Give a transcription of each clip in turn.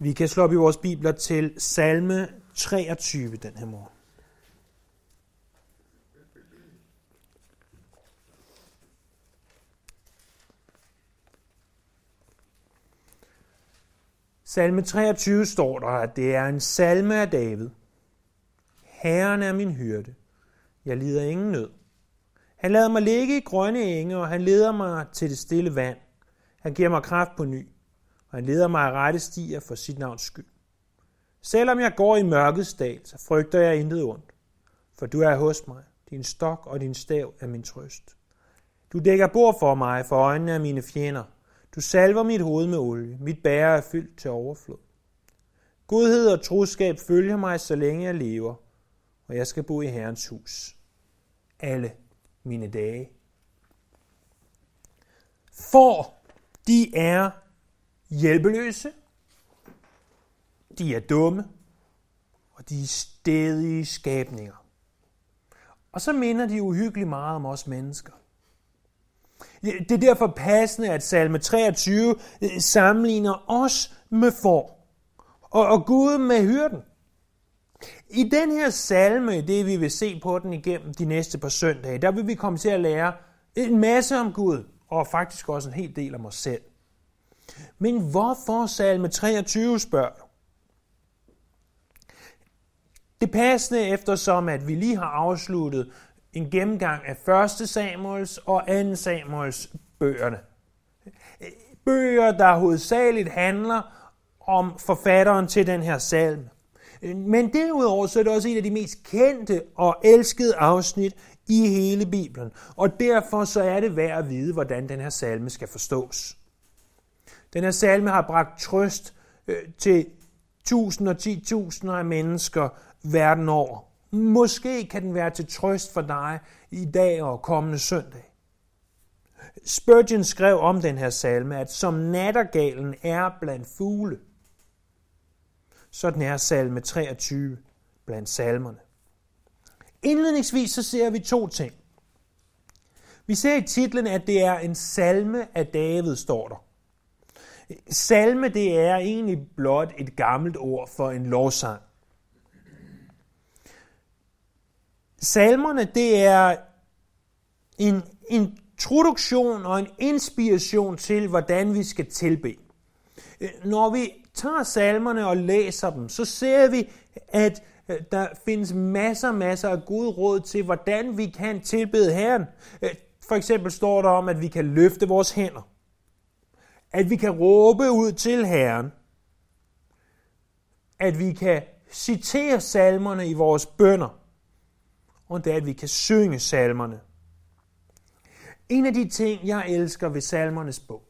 Vi kan slå op i vores bibler til salme 23 den her morgen. Salme 23 står der, at det er en salme af David. Herren er min hyrde. Jeg lider ingen nød. Han lader mig ligge i grønne enge, og han leder mig til det stille vand. Han giver mig kraft på ny, og han leder mig af rette stier for sit navns skyld. Selvom jeg går i mørkets dal, så frygter jeg intet ondt, for du er hos mig. Din stok og din stav er min trøst. Du dækker bord for mig for øjnene af mine fjender. Du salver mit hoved med olie. Mit bære er fyldt til overflod. Godhed og troskab følger mig, så længe jeg lever, og jeg skal bo i Herrens hus. Alle mine dage. For de er hjælpeløse, de er dumme, og de er stedige skabninger. Og så minder de uhyggeligt meget om os mennesker. Det er derfor passende, at salme 23 øh, sammenligner os med får, og, og Gud med hyrden. I den her salme, det vi vil se på den igennem de næste par søndage, der vil vi komme til at lære en masse om Gud, og faktisk også en hel del om os selv. Men hvorfor salme 23, spørger du? Det passende eftersom, at vi lige har afsluttet en gennemgang af 1. Samuels og 2. Samuels bøgerne. Bøger, der hovedsageligt handler om forfatteren til den her salme. Men derudover så er det også et af de mest kendte og elskede afsnit i hele Bibelen. Og derfor så er det værd at vide, hvordan den her salme skal forstås. Den her salme har bragt trøst øh, til tusinder og ti tusinder af mennesker verden over. Måske kan den være til trøst for dig i dag og kommende søndag. Spurgeon skrev om den her salme, at som nattergalen er blandt fugle, sådan er salme 23 blandt salmerne. Indledningsvis så ser vi to ting. Vi ser i titlen, at det er en salme af David, står der. Salme, det er egentlig blot et gammelt ord for en lovsang. Salmerne, det er en introduktion og en inspiration til, hvordan vi skal tilbe. Når vi tager salmerne og læser dem, så ser vi, at øh, der findes masser, masser af gode råd til, hvordan vi kan tilbede Herren. Øh, for eksempel står der om, at vi kan løfte vores hænder. At vi kan råbe ud til Herren. At vi kan citere salmerne i vores bønder og det er, at vi kan synge salmerne. En af de ting, jeg elsker ved salmernes bog,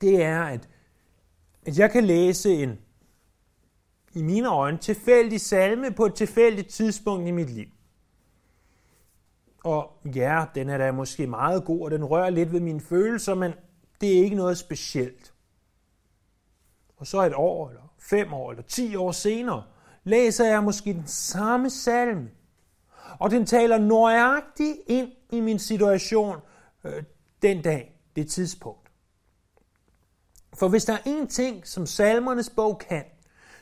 det er, at, at jeg kan læse en, i mine øjne, tilfældig salme på et tilfældigt tidspunkt i mit liv. Og ja, den er da måske meget god, og den rører lidt ved mine følelser, men det er ikke noget specielt. Og så et år, eller fem år, eller ti år senere, læser jeg måske den samme salme, og den taler nøjagtigt ind i min situation øh, den dag, det tidspunkt. For hvis der er én ting, som salmernes bog kan,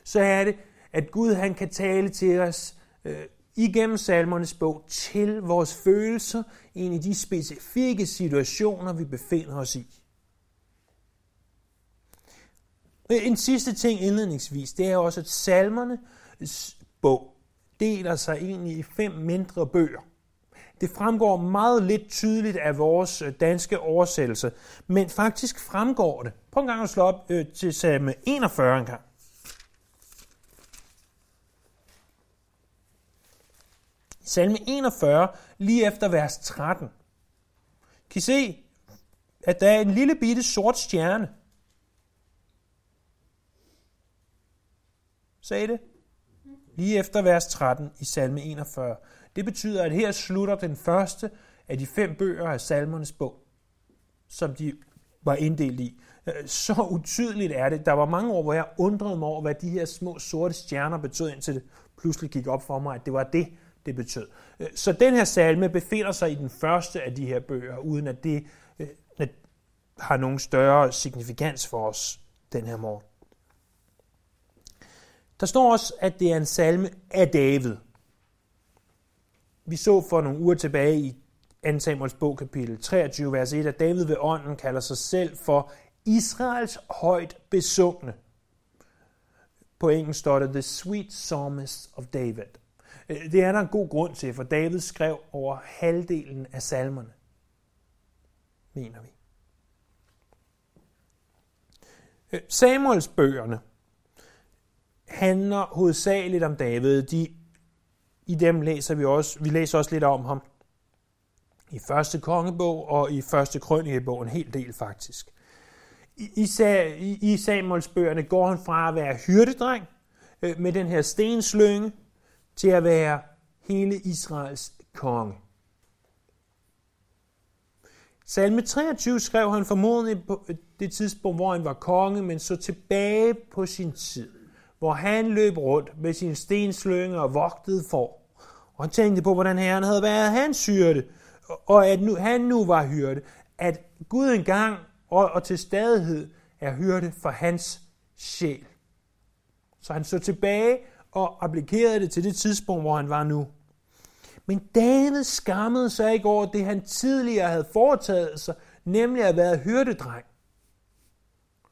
så er det, at Gud han kan tale til os øh, igennem salmernes bog til vores følelser ind i de specifikke situationer, vi befinder os i. Øh, en sidste ting indledningsvis, det er også, at salmernes bog deler sig egentlig i fem mindre bøger. Det fremgår meget lidt tydeligt af vores øh, danske oversættelse, men faktisk fremgår det. Prøv en gang at slå op øh, til salme 41 en gang. Salme 41, lige efter vers 13. Kan I se, at der er en lille bitte sort stjerne? Sagde det? lige efter vers 13 i salme 41. Det betyder, at her slutter den første af de fem bøger af salmernes bog, som de var inddelt i. Øh, så utydeligt er det. Der var mange år, hvor jeg undrede mig over, hvad de her små sorte stjerner betød, indtil det pludselig gik op for mig, at det var det, det betød. Øh, så den her salme befinder sig i den første af de her bøger, uden at det øh, har nogen større signifikans for os den her morgen. Der står også, at det er en salme af David. Vi så for nogle uger tilbage i 2 Samuels bog, kapitel 23, vers 1, at David ved ånden kalder sig selv for Israels højt besungne. På engelsk står det The Sweet Psalmist of David. Øh, det er der en god grund til, for David skrev over halvdelen af salmerne, mener vi. Øh, Samuels bøgerne handler hovedsageligt om David. De, I dem læser vi også, vi læser også lidt om ham i første kongebog og i første krønikebog, en hel del faktisk. I, i, i Samuels bøgerne går han fra at være hyrdedreng øh, med den her stenslynge til at være hele Israels konge. Salme 23 skrev han formodentlig på øh, det tidspunkt, hvor han var konge, men så tilbage på sin tid, hvor han løb rundt med sin stenslynge og vogtede for. Og han tænkte på, hvordan herren havde været hans hyrde, og at nu, han nu var hyrde, at Gud engang og, og til stadighed er hyrde for hans sjæl. Så han så tilbage og applikerede det til det tidspunkt, hvor han var nu. Men David skammede sig ikke over det, han tidligere havde foretaget sig, nemlig at være hyrdedreng.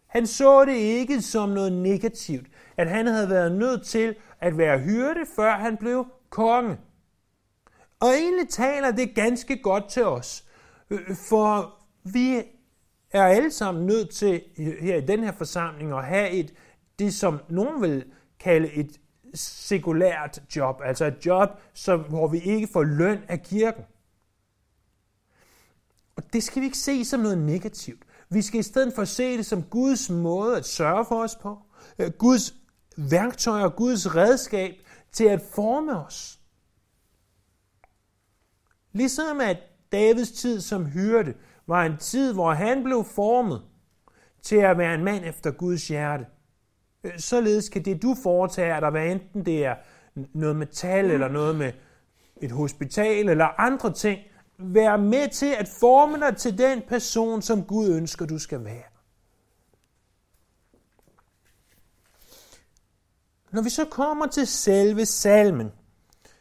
Han så det ikke som noget negativt, at han havde været nødt til at være hyrde, før han blev konge. Og egentlig taler det ganske godt til os, øh, for vi er alle sammen nødt til her i den her forsamling at have et, det som nogen vil kalde et sekulært job, altså et job, som, hvor vi ikke får løn af kirken. Og det skal vi ikke se som noget negativt. Vi skal i stedet for se det som Guds måde at sørge for os på. Øh, Guds værktøj og Guds redskab til at forme os. Ligesom at Davids tid som hyrde var en tid, hvor han blev formet til at være en mand efter Guds hjerte. Øh, således kan det, du foretager dig, hvad enten det er noget med metal eller noget med et hospital eller andre ting, være med til at forme dig til den person, som Gud ønsker, du skal være. Når vi så kommer til selve salmen,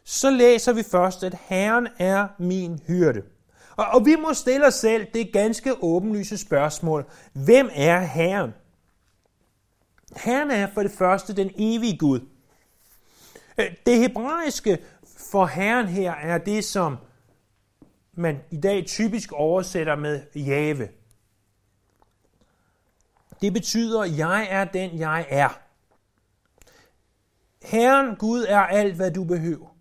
så læser vi først, at Herren er min hyrde. Og, og vi må stille os selv det ganske åbenlyse spørgsmål. Hvem er Herren? Herren er for det første den evige Gud. Øh, det hebraiske for Herren her er det, som man i dag typisk oversætter med Jave. Det betyder, jeg er den, jeg er. Herren Gud er alt, hvad du behøver.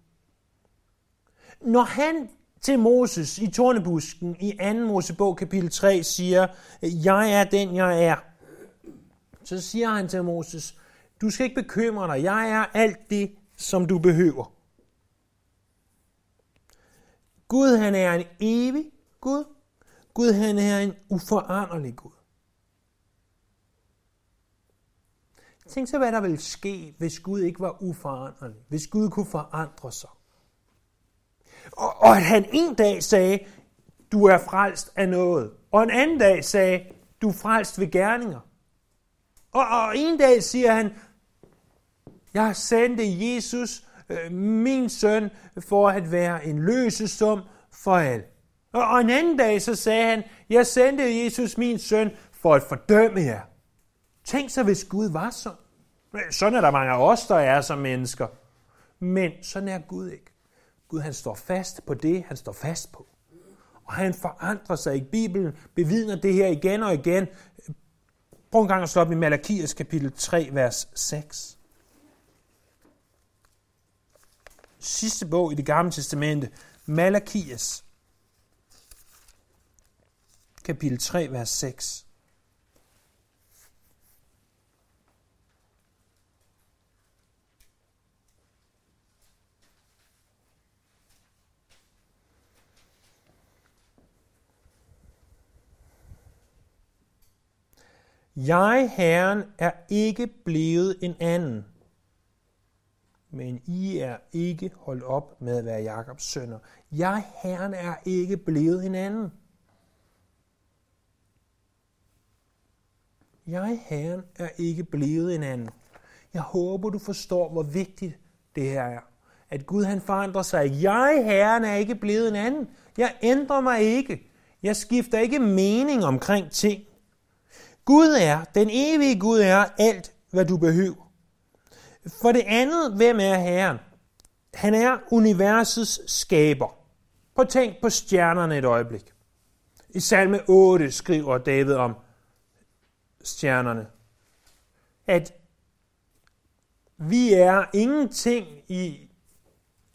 Når han til Moses i tornebusken i 2. Mosebog kapitel 3 siger, jeg er den, jeg er, så siger han til Moses, du skal ikke bekymre dig, jeg er alt det, som du behøver. Gud han er en evig Gud. Gud han er en uforanderlig Gud. Tænk så, hvad der ville ske, hvis Gud ikke var uforanderlig. Hvis Gud kunne forandre sig. Og, og at han en dag sagde, du er frelst af noget. Og en anden dag sagde, du er frelst ved gerninger. Og, og en dag siger han, jeg sendte Jesus, øh, min søn, for at være en løsesum for alle. Og, og en anden dag så sagde han, jeg sendte Jesus, min søn, for at fordømme jer. Tænk så, hvis Gud var sådan. Sådan er der mange af os, der er som mennesker. Men sådan er Gud ikke. Gud han står fast på det, han står fast på. Og han forandrer sig ikke. Bibelen bevidner det her igen og igen. Prøv en gang at slå op i Malakias kapitel 3, vers 6. Sidste bog i det gamle testamente, Malakias kapitel 3, vers 6. Jeg, Herren, er ikke blevet en anden. Men I er ikke holdt op med at være Jakobs sønner. Jeg, Herren, er ikke blevet en anden. Jeg, Herren, er ikke blevet en anden. Jeg håber, du forstår, hvor vigtigt det her er. At Gud han forandrer sig. Jeg, Herren, er ikke blevet en anden. Jeg ændrer mig ikke. Jeg skifter ikke mening omkring ting. Gud er, den evige Gud er alt, hvad du behøver. For det andet, hvem er Herren? Han er universets skaber. Prøv at tænk på stjernerne et øjeblik. I salme 8 skriver David om stjernerne, at vi er ingenting i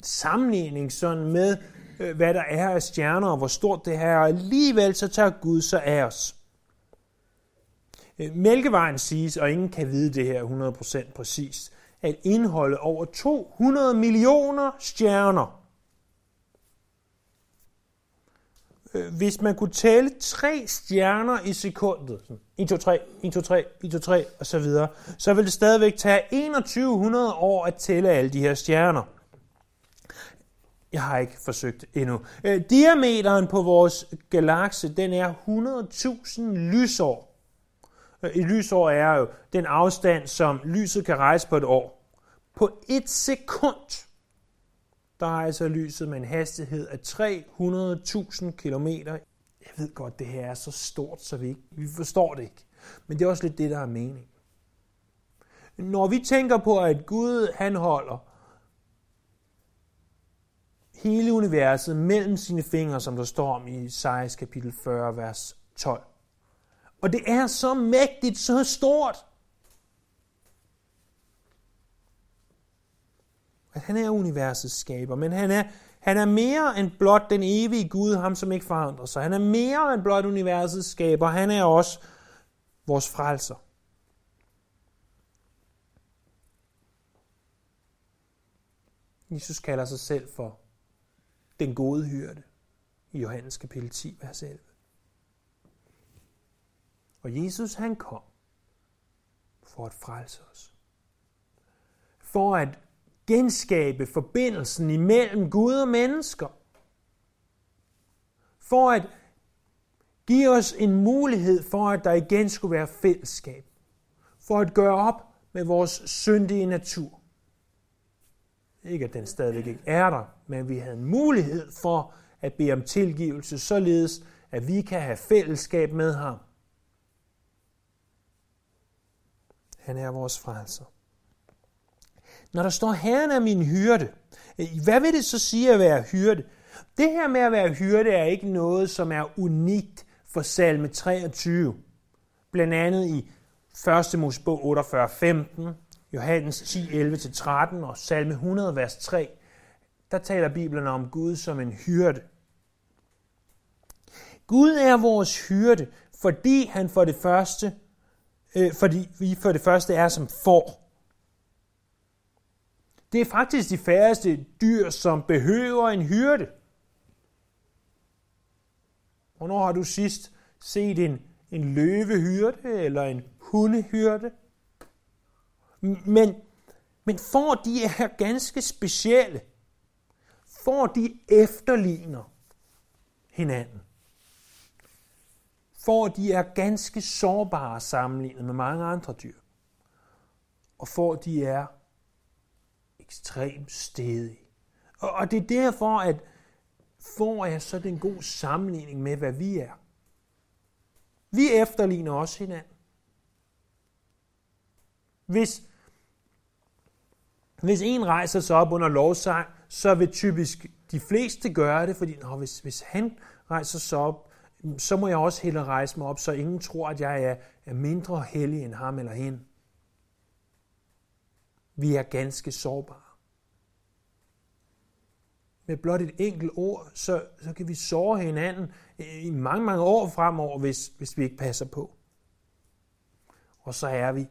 sammenligning sådan med, øh, hvad der er af stjerner, og hvor stort det her er. Alligevel så tager Gud sig af os. Øh, mælkevejen siges, og ingen kan vide det her 100% præcist, at indeholde over 200 millioner stjerner. Øh, hvis man kunne tælle tre stjerner i sekundet, 1, 2, 3, 1, 2, 3, 1, 2, 3 og så videre, så vil det stadigvæk tage 2100 år at tælle alle de her stjerner. Jeg har ikke forsøgt endnu. Øh, diameteren på vores galakse, den er 100.000 lysår. Øh, et lysår er jo den afstand, som lyset kan rejse på et år. På et sekund, der rejser lyset med en hastighed af 300.000 km. Jeg ved godt, det her er så stort, så vi, ikke, vi forstår det ikke. Men det er også lidt det, der er mening. Når vi tænker på, at Gud han holder hele universet mellem sine fingre, som der står om i Isaias kapitel 40, vers 12. Og det er så mægtigt, så stort, at han er universets skaber, men han er, han er mere end blot den evige Gud, ham som ikke forandrer sig. Han er mere end blot universets skaber, han er også vores frelser. Jesus kalder sig selv for den gode hyrde i Johannes kapitel 10, vers 11. Og Jesus han kom for at frelse os. For at genskabe forbindelsen imellem Gud og mennesker. For at give os en mulighed for, at der igen skulle være fællesskab. For at gøre op med vores syndige natur. Ikke at den stadigvæk ikke er der, men vi havde en mulighed for at bede om tilgivelse, således at vi kan have fællesskab med ham. Han er vores frelser. Når der står, Herren er min hyrde, øh, hvad vil det så sige at være hyrde? Det her med at være hyrde er ikke noget, som er unikt for salme 23. Blandt andet i 1. Mosebog 48, 15, Johannes 10, 11-13 og salme 100, vers 3. Der taler Bibelen om Gud som en hyrde. Gud er vores hyrde, fordi han for det første, øh, fordi vi for det første er som får. Det er faktisk de færreste dyr, som behøver en hyrde. Hvornår har du sidst set en, en løvehyrde eller en hundehyrde? Men, men får de er ganske specielle. For de efterligner hinanden. For de er ganske sårbare sammenlignet med mange andre dyr. Og for de er ekstremt stedige. Og, og det er derfor, at får er så den god sammenligning med, hvad vi er. Vi efterligner også hinanden. Hvis, hvis en rejser sig op under lovsang, så vil typisk de fleste gøre det, fordi når, hvis, hvis han rejser sig op, så må jeg også hellere rejse mig op, så ingen tror, at jeg er, er mindre hellig end ham eller hende. Vi er ganske sårbare. Med blot et enkelt ord, så, så kan vi såre hinanden i mange, mange år fremover, hvis, hvis vi ikke passer på. Og så er vi,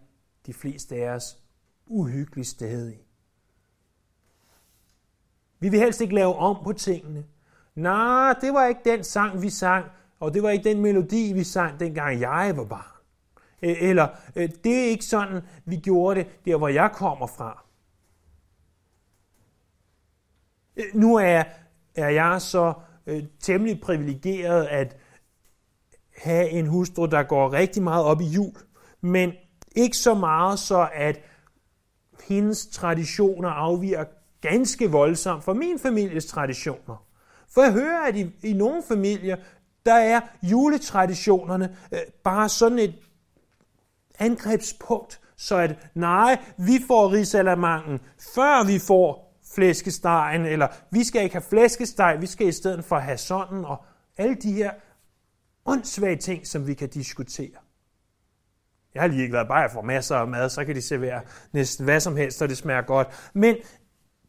de fleste af os, uhyggeligt stadig. Vi vil helst ikke lave om på tingene. Nej, det var ikke den sang, vi sang, og det var ikke den melodi, vi sang, dengang jeg var barn. Eller, øh, det er ikke sådan, vi gjorde det, der hvor jeg kommer fra. Nu er, er jeg så øh, temmelig privilegeret at have en hustru, der går rigtig meget op i jul, men ikke så meget så, at hendes traditioner afviger ganske voldsomt fra min families traditioner. For jeg hører, at i, i nogle familier, der er juletraditionerne øh, bare sådan et angrebspunkt, så at nej, vi får risalamangen, før vi får flæskestegen, eller vi skal ikke have flæskesteg, vi skal i stedet for have sådan, og alle de her åndssvage ting, som vi kan diskutere. Jeg har lige ikke været bare for masser af mad, så kan de servere næsten hvad som helst, og det smager godt. Men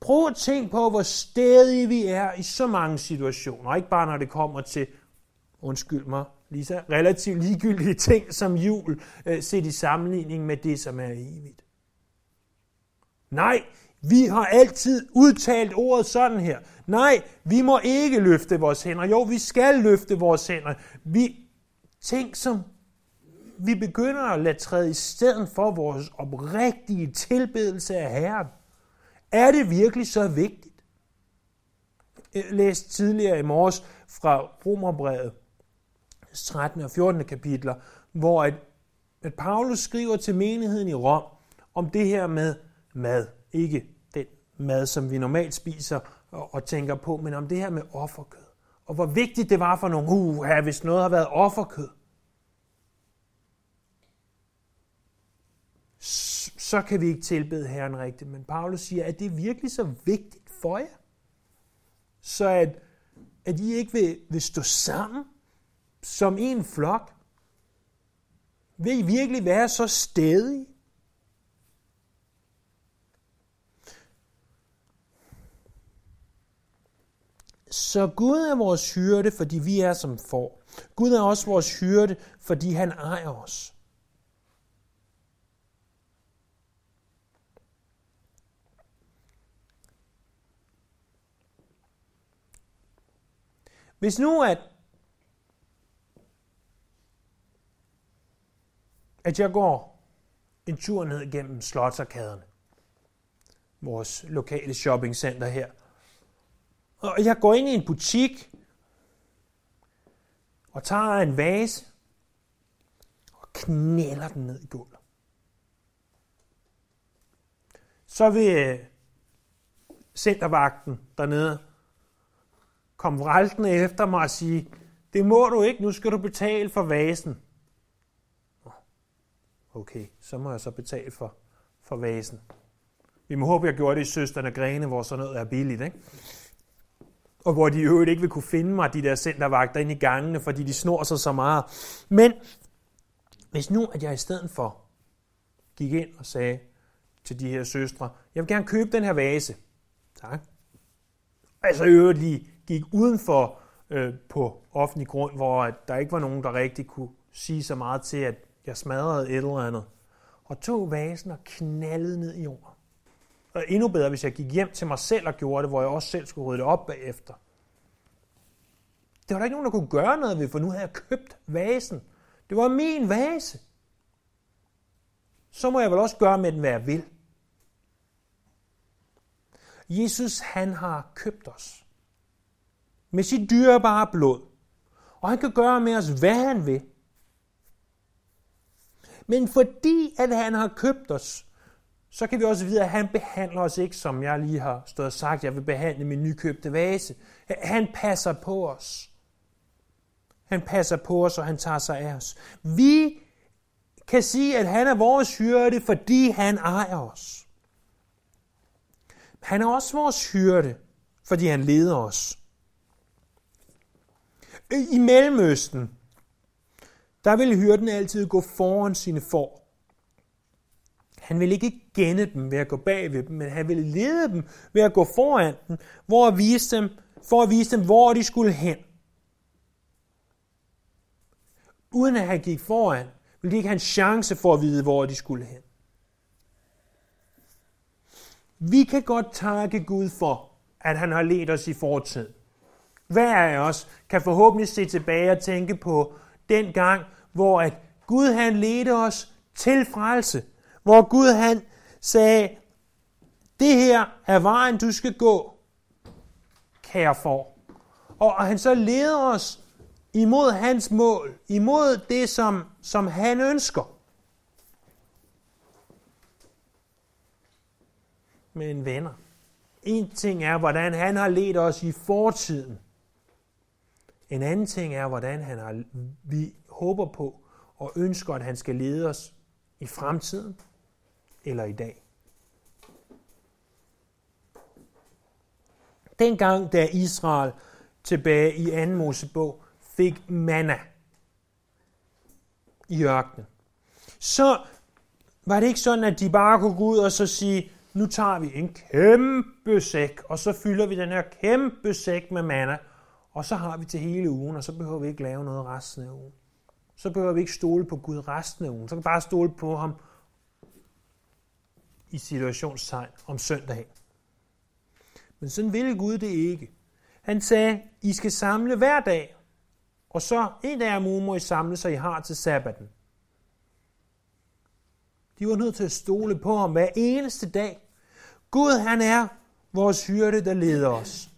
prøv at tænke på, hvor stedige vi er i så mange situationer. Ikke bare når det kommer til, undskyld mig, Lisa, relativt ligegyldige ting som jul, øh, set i sammenligning med det, som er evigt. Nej, vi har altid udtalt ordet sådan her. Nej, vi må ikke løfte vores hænder. Jo, vi skal løfte vores hænder. Vi ting, som vi begynder at lade træde i stedet for vores oprigtige tilbedelse af Herren. Er det virkelig så vigtigt? Jeg læste tidligere i morges fra Romerbrevet, 13. og 14. kapitler, hvor at, at Paulus skriver til menigheden i Rom om det her med mad. Ikke den mad, som vi normalt spiser og, og tænker på, men om det her med offerkød. Og hvor vigtigt det var for nogle, uh, hvis noget har været offerkød. så kan vi ikke tilbede Herren rigtigt. Men Paulus siger, at det er virkelig så vigtigt for jer, så at, at I ikke vil, vil stå sammen som en flok. Vil I virkelig være så stedige? Så Gud er vores hyrde, fordi vi er som får. Gud er også vores hyrde, fordi han ejer os. Hvis nu at, at jeg går en tur ned gennem Slotsarkaderne, vores lokale shoppingcenter her, og jeg går ind i en butik og tager en vase og knælder den ned i gulvet. Så vil øh, centervagten dernede komme vræltende efter mig og sige, det må du ikke, nu skal du betale for vasen. Okay, så må jeg så betale for, for vasen. Vi må håbe, jeg gjorde det i Søsterne Grene, hvor sådan noget er billigt, ikke? Og hvor de i øvrigt ikke vil kunne finde mig, de der centervagter ind i gangene, fordi de snor sig så meget. Men hvis nu, at jeg i stedet for gik ind og sagde til de her søstre, jeg vil gerne købe den her vase. Tak. Altså i øvrigt lige gik udenfor øh, på offentlig grund, hvor der ikke var nogen, der rigtig kunne sige så meget til, at jeg smadrede et eller andet. Og tog vasen og knaldede ned i jorden. Og endnu bedre, hvis jeg gik hjem til mig selv og gjorde det, hvor jeg også selv skulle rydde det op bagefter. Det var der ikke nogen, der kunne gøre noget ved, for nu havde jeg købt vasen. Det var min vase. Så må jeg vel også gøre med den, hvad jeg vil. Jesus, han har købt os med sit dyrebare blod. Og han kan gøre med os, hvad han vil. Men fordi at han har købt os, så kan vi også vide, at han behandler os ikke, som jeg lige har stået og sagt, jeg vil behandle min nykøbte vase. Han passer på os. Han passer på os, og han tager sig af os. Vi kan sige, at han er vores hyrde, fordi han ejer os. Han er også vores hyrde, fordi han leder os. I Mellemøsten, der vil hyrden altid gå foran sine får. Han vil ikke gænde dem ved at gå bag ved dem, men han vil lede dem ved at gå foran dem, hvor at vise dem, for at vise dem, hvor de skulle hen. Uden at han gik foran, ville de ikke have en chance for at vide, hvor de skulle hen. Vi kan godt takke Gud for, at han har ledt os i fortid. Hver af os kan forhåbentlig se tilbage og tænke på den gang, hvor at Gud han ledte os til frelse. Hvor Gud han sagde, det her er vejen, du skal gå, kære for. Og han så leder os imod hans mål, imod det, som, som han ønsker. Men venner. En ting er, hvordan han har ledt os i fortiden. En anden ting er, hvordan han har, vi håber på og ønsker, at han skal lede os i fremtiden eller i dag. Dengang, da Israel tilbage i 2. Mosebog fik manna i ørkenen, så var det ikke sådan, at de bare kunne gå ud og så sige, nu tager vi en kæmpe sæk, og så fylder vi den her kæmpe sæk med manna, og så har vi til hele ugen, og så behøver vi ikke lave noget resten af ugen. Så behøver vi ikke stole på Gud resten af ugen. Så kan vi bare stole på ham i situationstegn om søndagen. Men sådan ville Gud det ikke. Han sagde, I skal samle hver dag, og så en dag om ugen må I samle, så I har til sabbaten. De var nødt til at stole på ham hver eneste dag. Gud, han er vores hyrde, der leder os.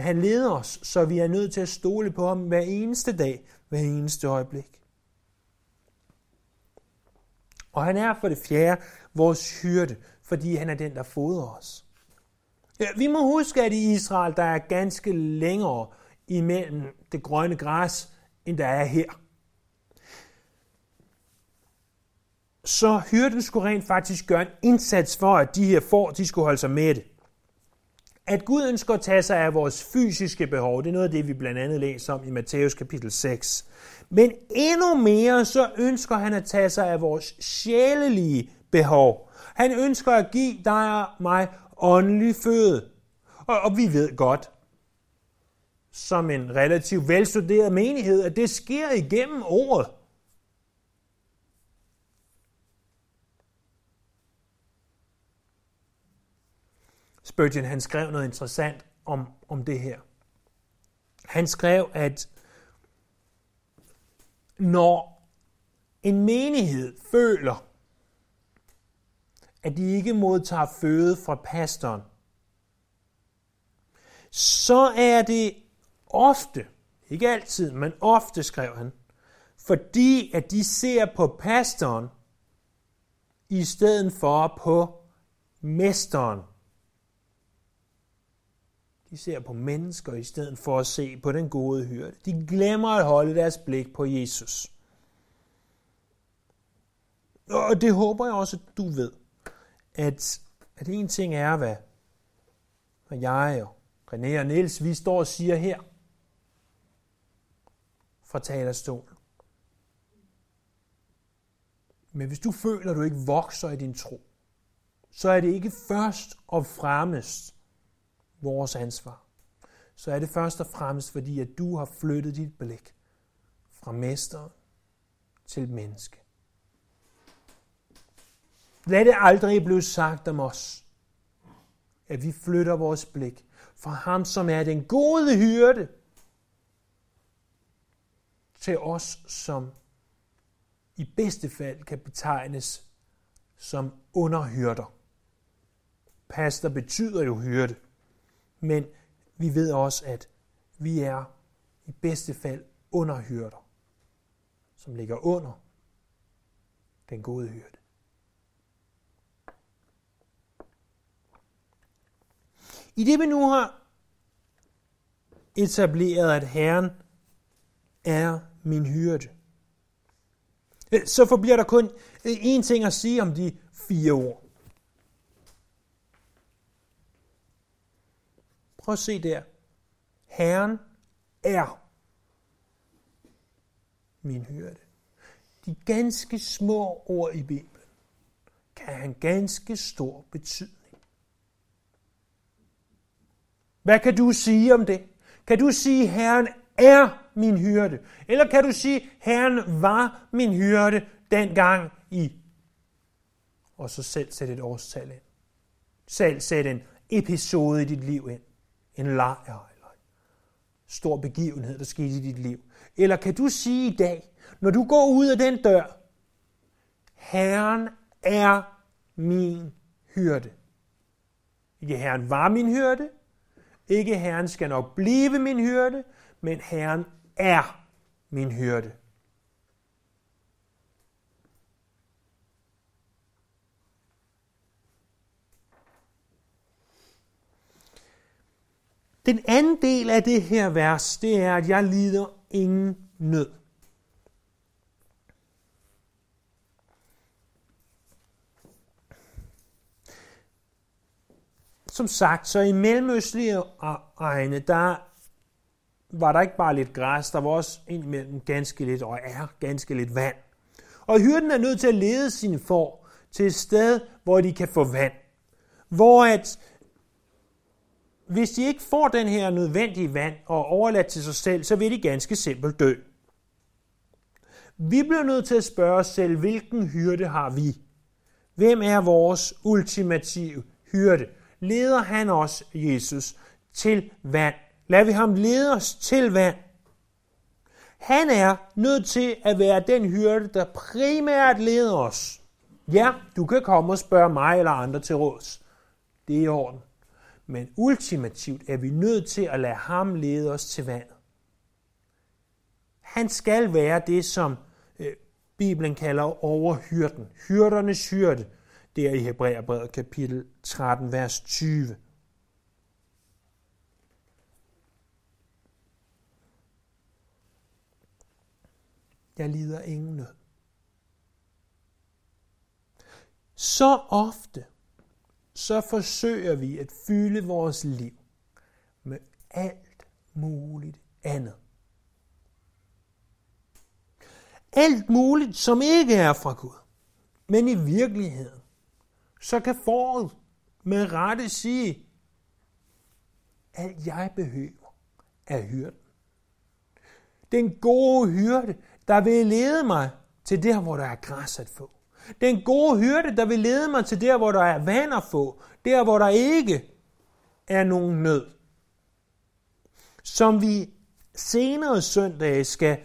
Men han leder os, så vi er nødt til at stole på ham hver eneste dag, hver eneste øjeblik. Og han er for det fjerde vores hyrde, fordi han er den, der fodrer os. Ja, vi må huske, at i Israel der er ganske længere imellem det grønne græs, end der er her. Så hyrden skulle rent faktisk gøre en indsats for, at de her får, de skulle holde sig med det. At Gud ønsker at tage sig af vores fysiske behov, det er noget af det, vi blandt andet læser om i Matthæus kapitel 6. Men endnu mere så ønsker han at tage sig af vores sjælelige behov. Han ønsker at give dig og mig åndelig føde. Og, og vi ved godt, som en relativt velstuderet menighed, at det sker igennem ordet. Spurgeon han skrev noget interessant om, om det her. Han skrev, at når en menighed føler, at de ikke modtager føde fra pastoren, så er det ofte, ikke altid, men ofte, skrev han, fordi at de ser på pastoren i stedet for på mesteren. De ser på mennesker i stedet for at se på den gode hyrde. De glemmer at holde deres blik på Jesus. Og det håber jeg også, at du ved, at, at en ting er, hvad, hvad jeg og René og Niels, vi står og siger her fra talerstolen. Men hvis du føler, at du ikke vokser i din tro, så er det ikke først og fremmest vores ansvar. Så er det først og fremmest fordi, at du har flyttet dit blik fra mester til menneske. Lad det aldrig blive sagt om os, at vi flytter vores blik fra ham, som er den gode hyrde, til os, som i bedste fald kan betegnes som underhyrder. Pastor betyder jo hyrde, men vi ved også, at vi er i bedste fald underhyrder, som ligger under den gode hyrde. I det vi nu har etableret, at Herren er min hyrde, øh, så forbliver der kun øh, én ting at sige om de fire ord. Prøv at se der. Herren er min hyrde. De ganske små ord i Bibelen kan have en ganske stor betydning. Hvad kan du sige om det? Kan du sige, Herren er min hyrde? Eller kan du sige, Herren var min hyrde dengang i? Og så selv sætte et årstal ind. Selv sætte en episode i dit liv ind. En lejr eller en stor begivenhed, der skete i dit liv. Eller kan du sige i dag, når du går ud af den dør, Herren er min hyrde. Ikke Herren var min hyrde, ikke Herren skal nok blive min hyrde, men Herren er min hyrde. Den anden del af det her vers, det er, at jeg lider ingen nød. Som sagt, så i mellemøstlige egne, der var der ikke bare lidt græs, der var også indimellem ganske lidt, og er ganske lidt vand. Og hyrden er nødt til at lede sine får til et sted, hvor de kan få vand. Hvor at, hvis de ikke får den her nødvendige vand og overladt til sig selv, så vil de ganske simpelt dø. Vi bliver nødt til at spørge os selv, hvilken hyrde har vi? Hvem er vores ultimative hyrde? Leder han os, Jesus, til vand? Lad vi ham lede os til vand? Han er nødt til at være den hyrde, der primært leder os. Ja, du kan komme og spørge mig eller andre til råds. Det er i orden. Men ultimativt er vi nødt til at lade ham lede os til vandet. Han skal være det, som øh, Bibelen kalder overhyrden. Hyrdernes hyrde. der i Hebræerbrevet kapitel 13, vers 20. Jeg lider ingen nød. Så ofte, så forsøger vi at fylde vores liv med alt muligt andet. Alt muligt, som ikke er fra Gud. Men i virkeligheden, så kan foråret med rette sige, alt jeg behøver er hyrden. Den gode hyrde, der vil lede mig til der, hvor der er græs at få. Den gode hyrde, der vil lede mig til der, hvor der er vand at få. Der, hvor der ikke er nogen nød. Som vi senere søndage skal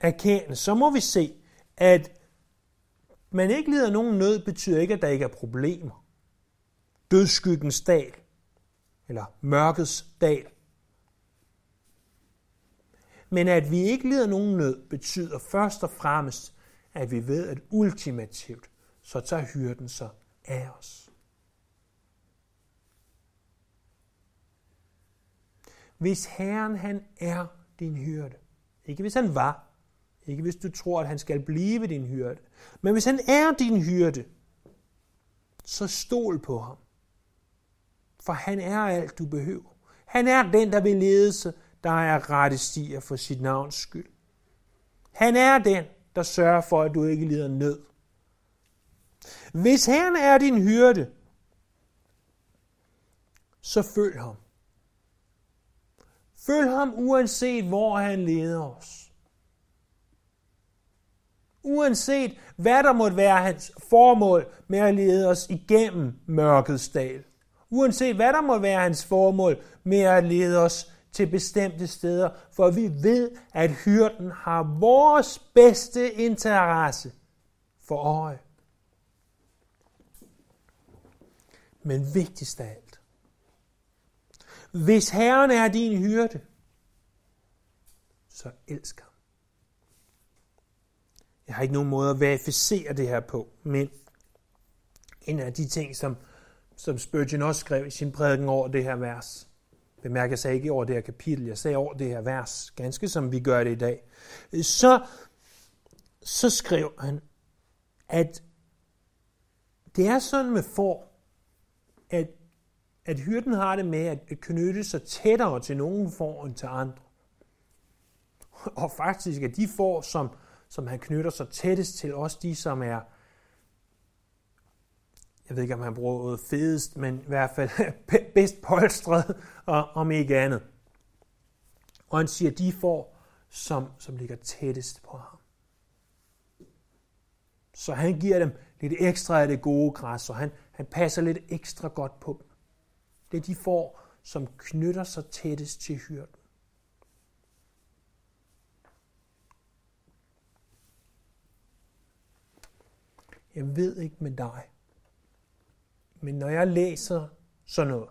erkende, så må vi se, at man ikke lider nogen nød, betyder ikke, at der ikke er problemer. Dødskyggens dal, eller mørkets dal, men at vi ikke lider nogen nød, betyder først og fremmest, at vi ved, at ultimativt, så tager hyrden sig af os. Hvis Herren han er din hyrde, ikke hvis han var, ikke hvis du tror, at han skal blive din hyrde, men hvis han er din hyrde, så stol på ham. For han er alt, du behøver. Han er den, der vil lede sig der er rette stier for sit navns skyld. Han er den, der sørger for, at du ikke lider nød. Hvis han er din hyrde, så følg ham. Følg ham uanset hvor han leder os. Uanset hvad der måtte være hans formål med at lede os igennem mørkets dal. Uanset hvad der må være hans formål med at lede os til bestemte steder, for vi ved, at hyrden har vores bedste interesse for øje. Men vigtigst af alt, hvis Herren er din hyrde, så elsk ham. Jeg har ikke nogen måde at verificere det her på, men en af de ting, som, som Spurgeon også skrev i sin prædiken over det her vers, Bemærk, jeg sagde ikke over det her kapitel, jeg sagde over det her vers, ganske som vi gør det i dag. Så, så skrev han, at det er sådan med får, at, at hyrden har det med at knytte sig tættere til nogen får end til andre. Og faktisk er de får, som, som han knytter sig tættest til, også de, som er jeg ved ikke, om han bruger ordet fedest, men i hvert fald bedst polstret, og om ikke andet. Og han siger, de får, som, som ligger tættest på ham. Så han giver dem lidt ekstra af det gode græs, og han, han passer lidt ekstra godt på dem. Det er de får, som knytter sig tættest til hyrden. Jeg ved ikke med dig, men når jeg læser sådan noget,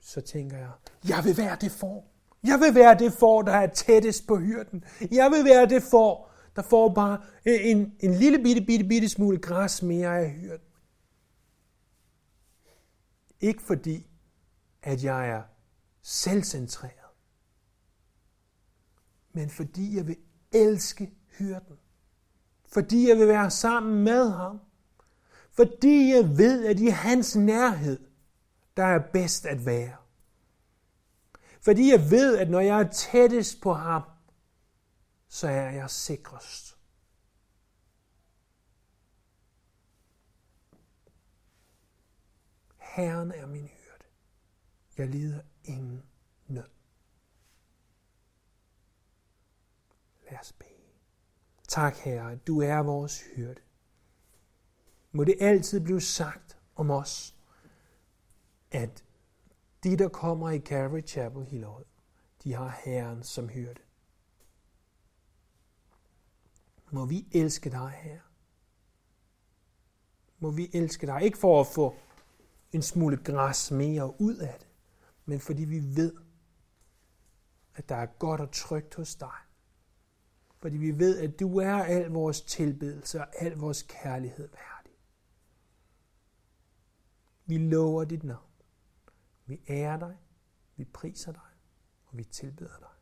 så tænker jeg, jeg vil være det for. Jeg vil være det for, der er tættest på hyrden. Jeg vil være det for, der får bare en, en lille bitte, bitte, bitte smule græs mere af hyrden. Ikke fordi, at jeg er selvcentreret, men fordi jeg vil elske hyrden. Fordi jeg vil være sammen med ham. Fordi jeg ved, at i hans nærhed, der er bedst at være. Fordi jeg ved, at når jeg er tættest på ham, så er jeg sikrest. Herren er min hyrde. Jeg lider ingen nød. Lad os bede. Tak, Herre, du er vores hyrde. Må det altid blive sagt om os, at de, der kommer i Calvary Chapel Hillerød, de har Herren som hyrde. Må vi elske dig, Herre. Må vi elske dig, ikke for at få en smule græs mere ud af det, men fordi vi ved, at der er godt og trygt hos dig. Fordi vi ved, at du er al vores tilbedelse og al vores kærlighed værd. Vi lover dit navn. Vi ærer dig, vi priser dig, og vi tilbeder dig.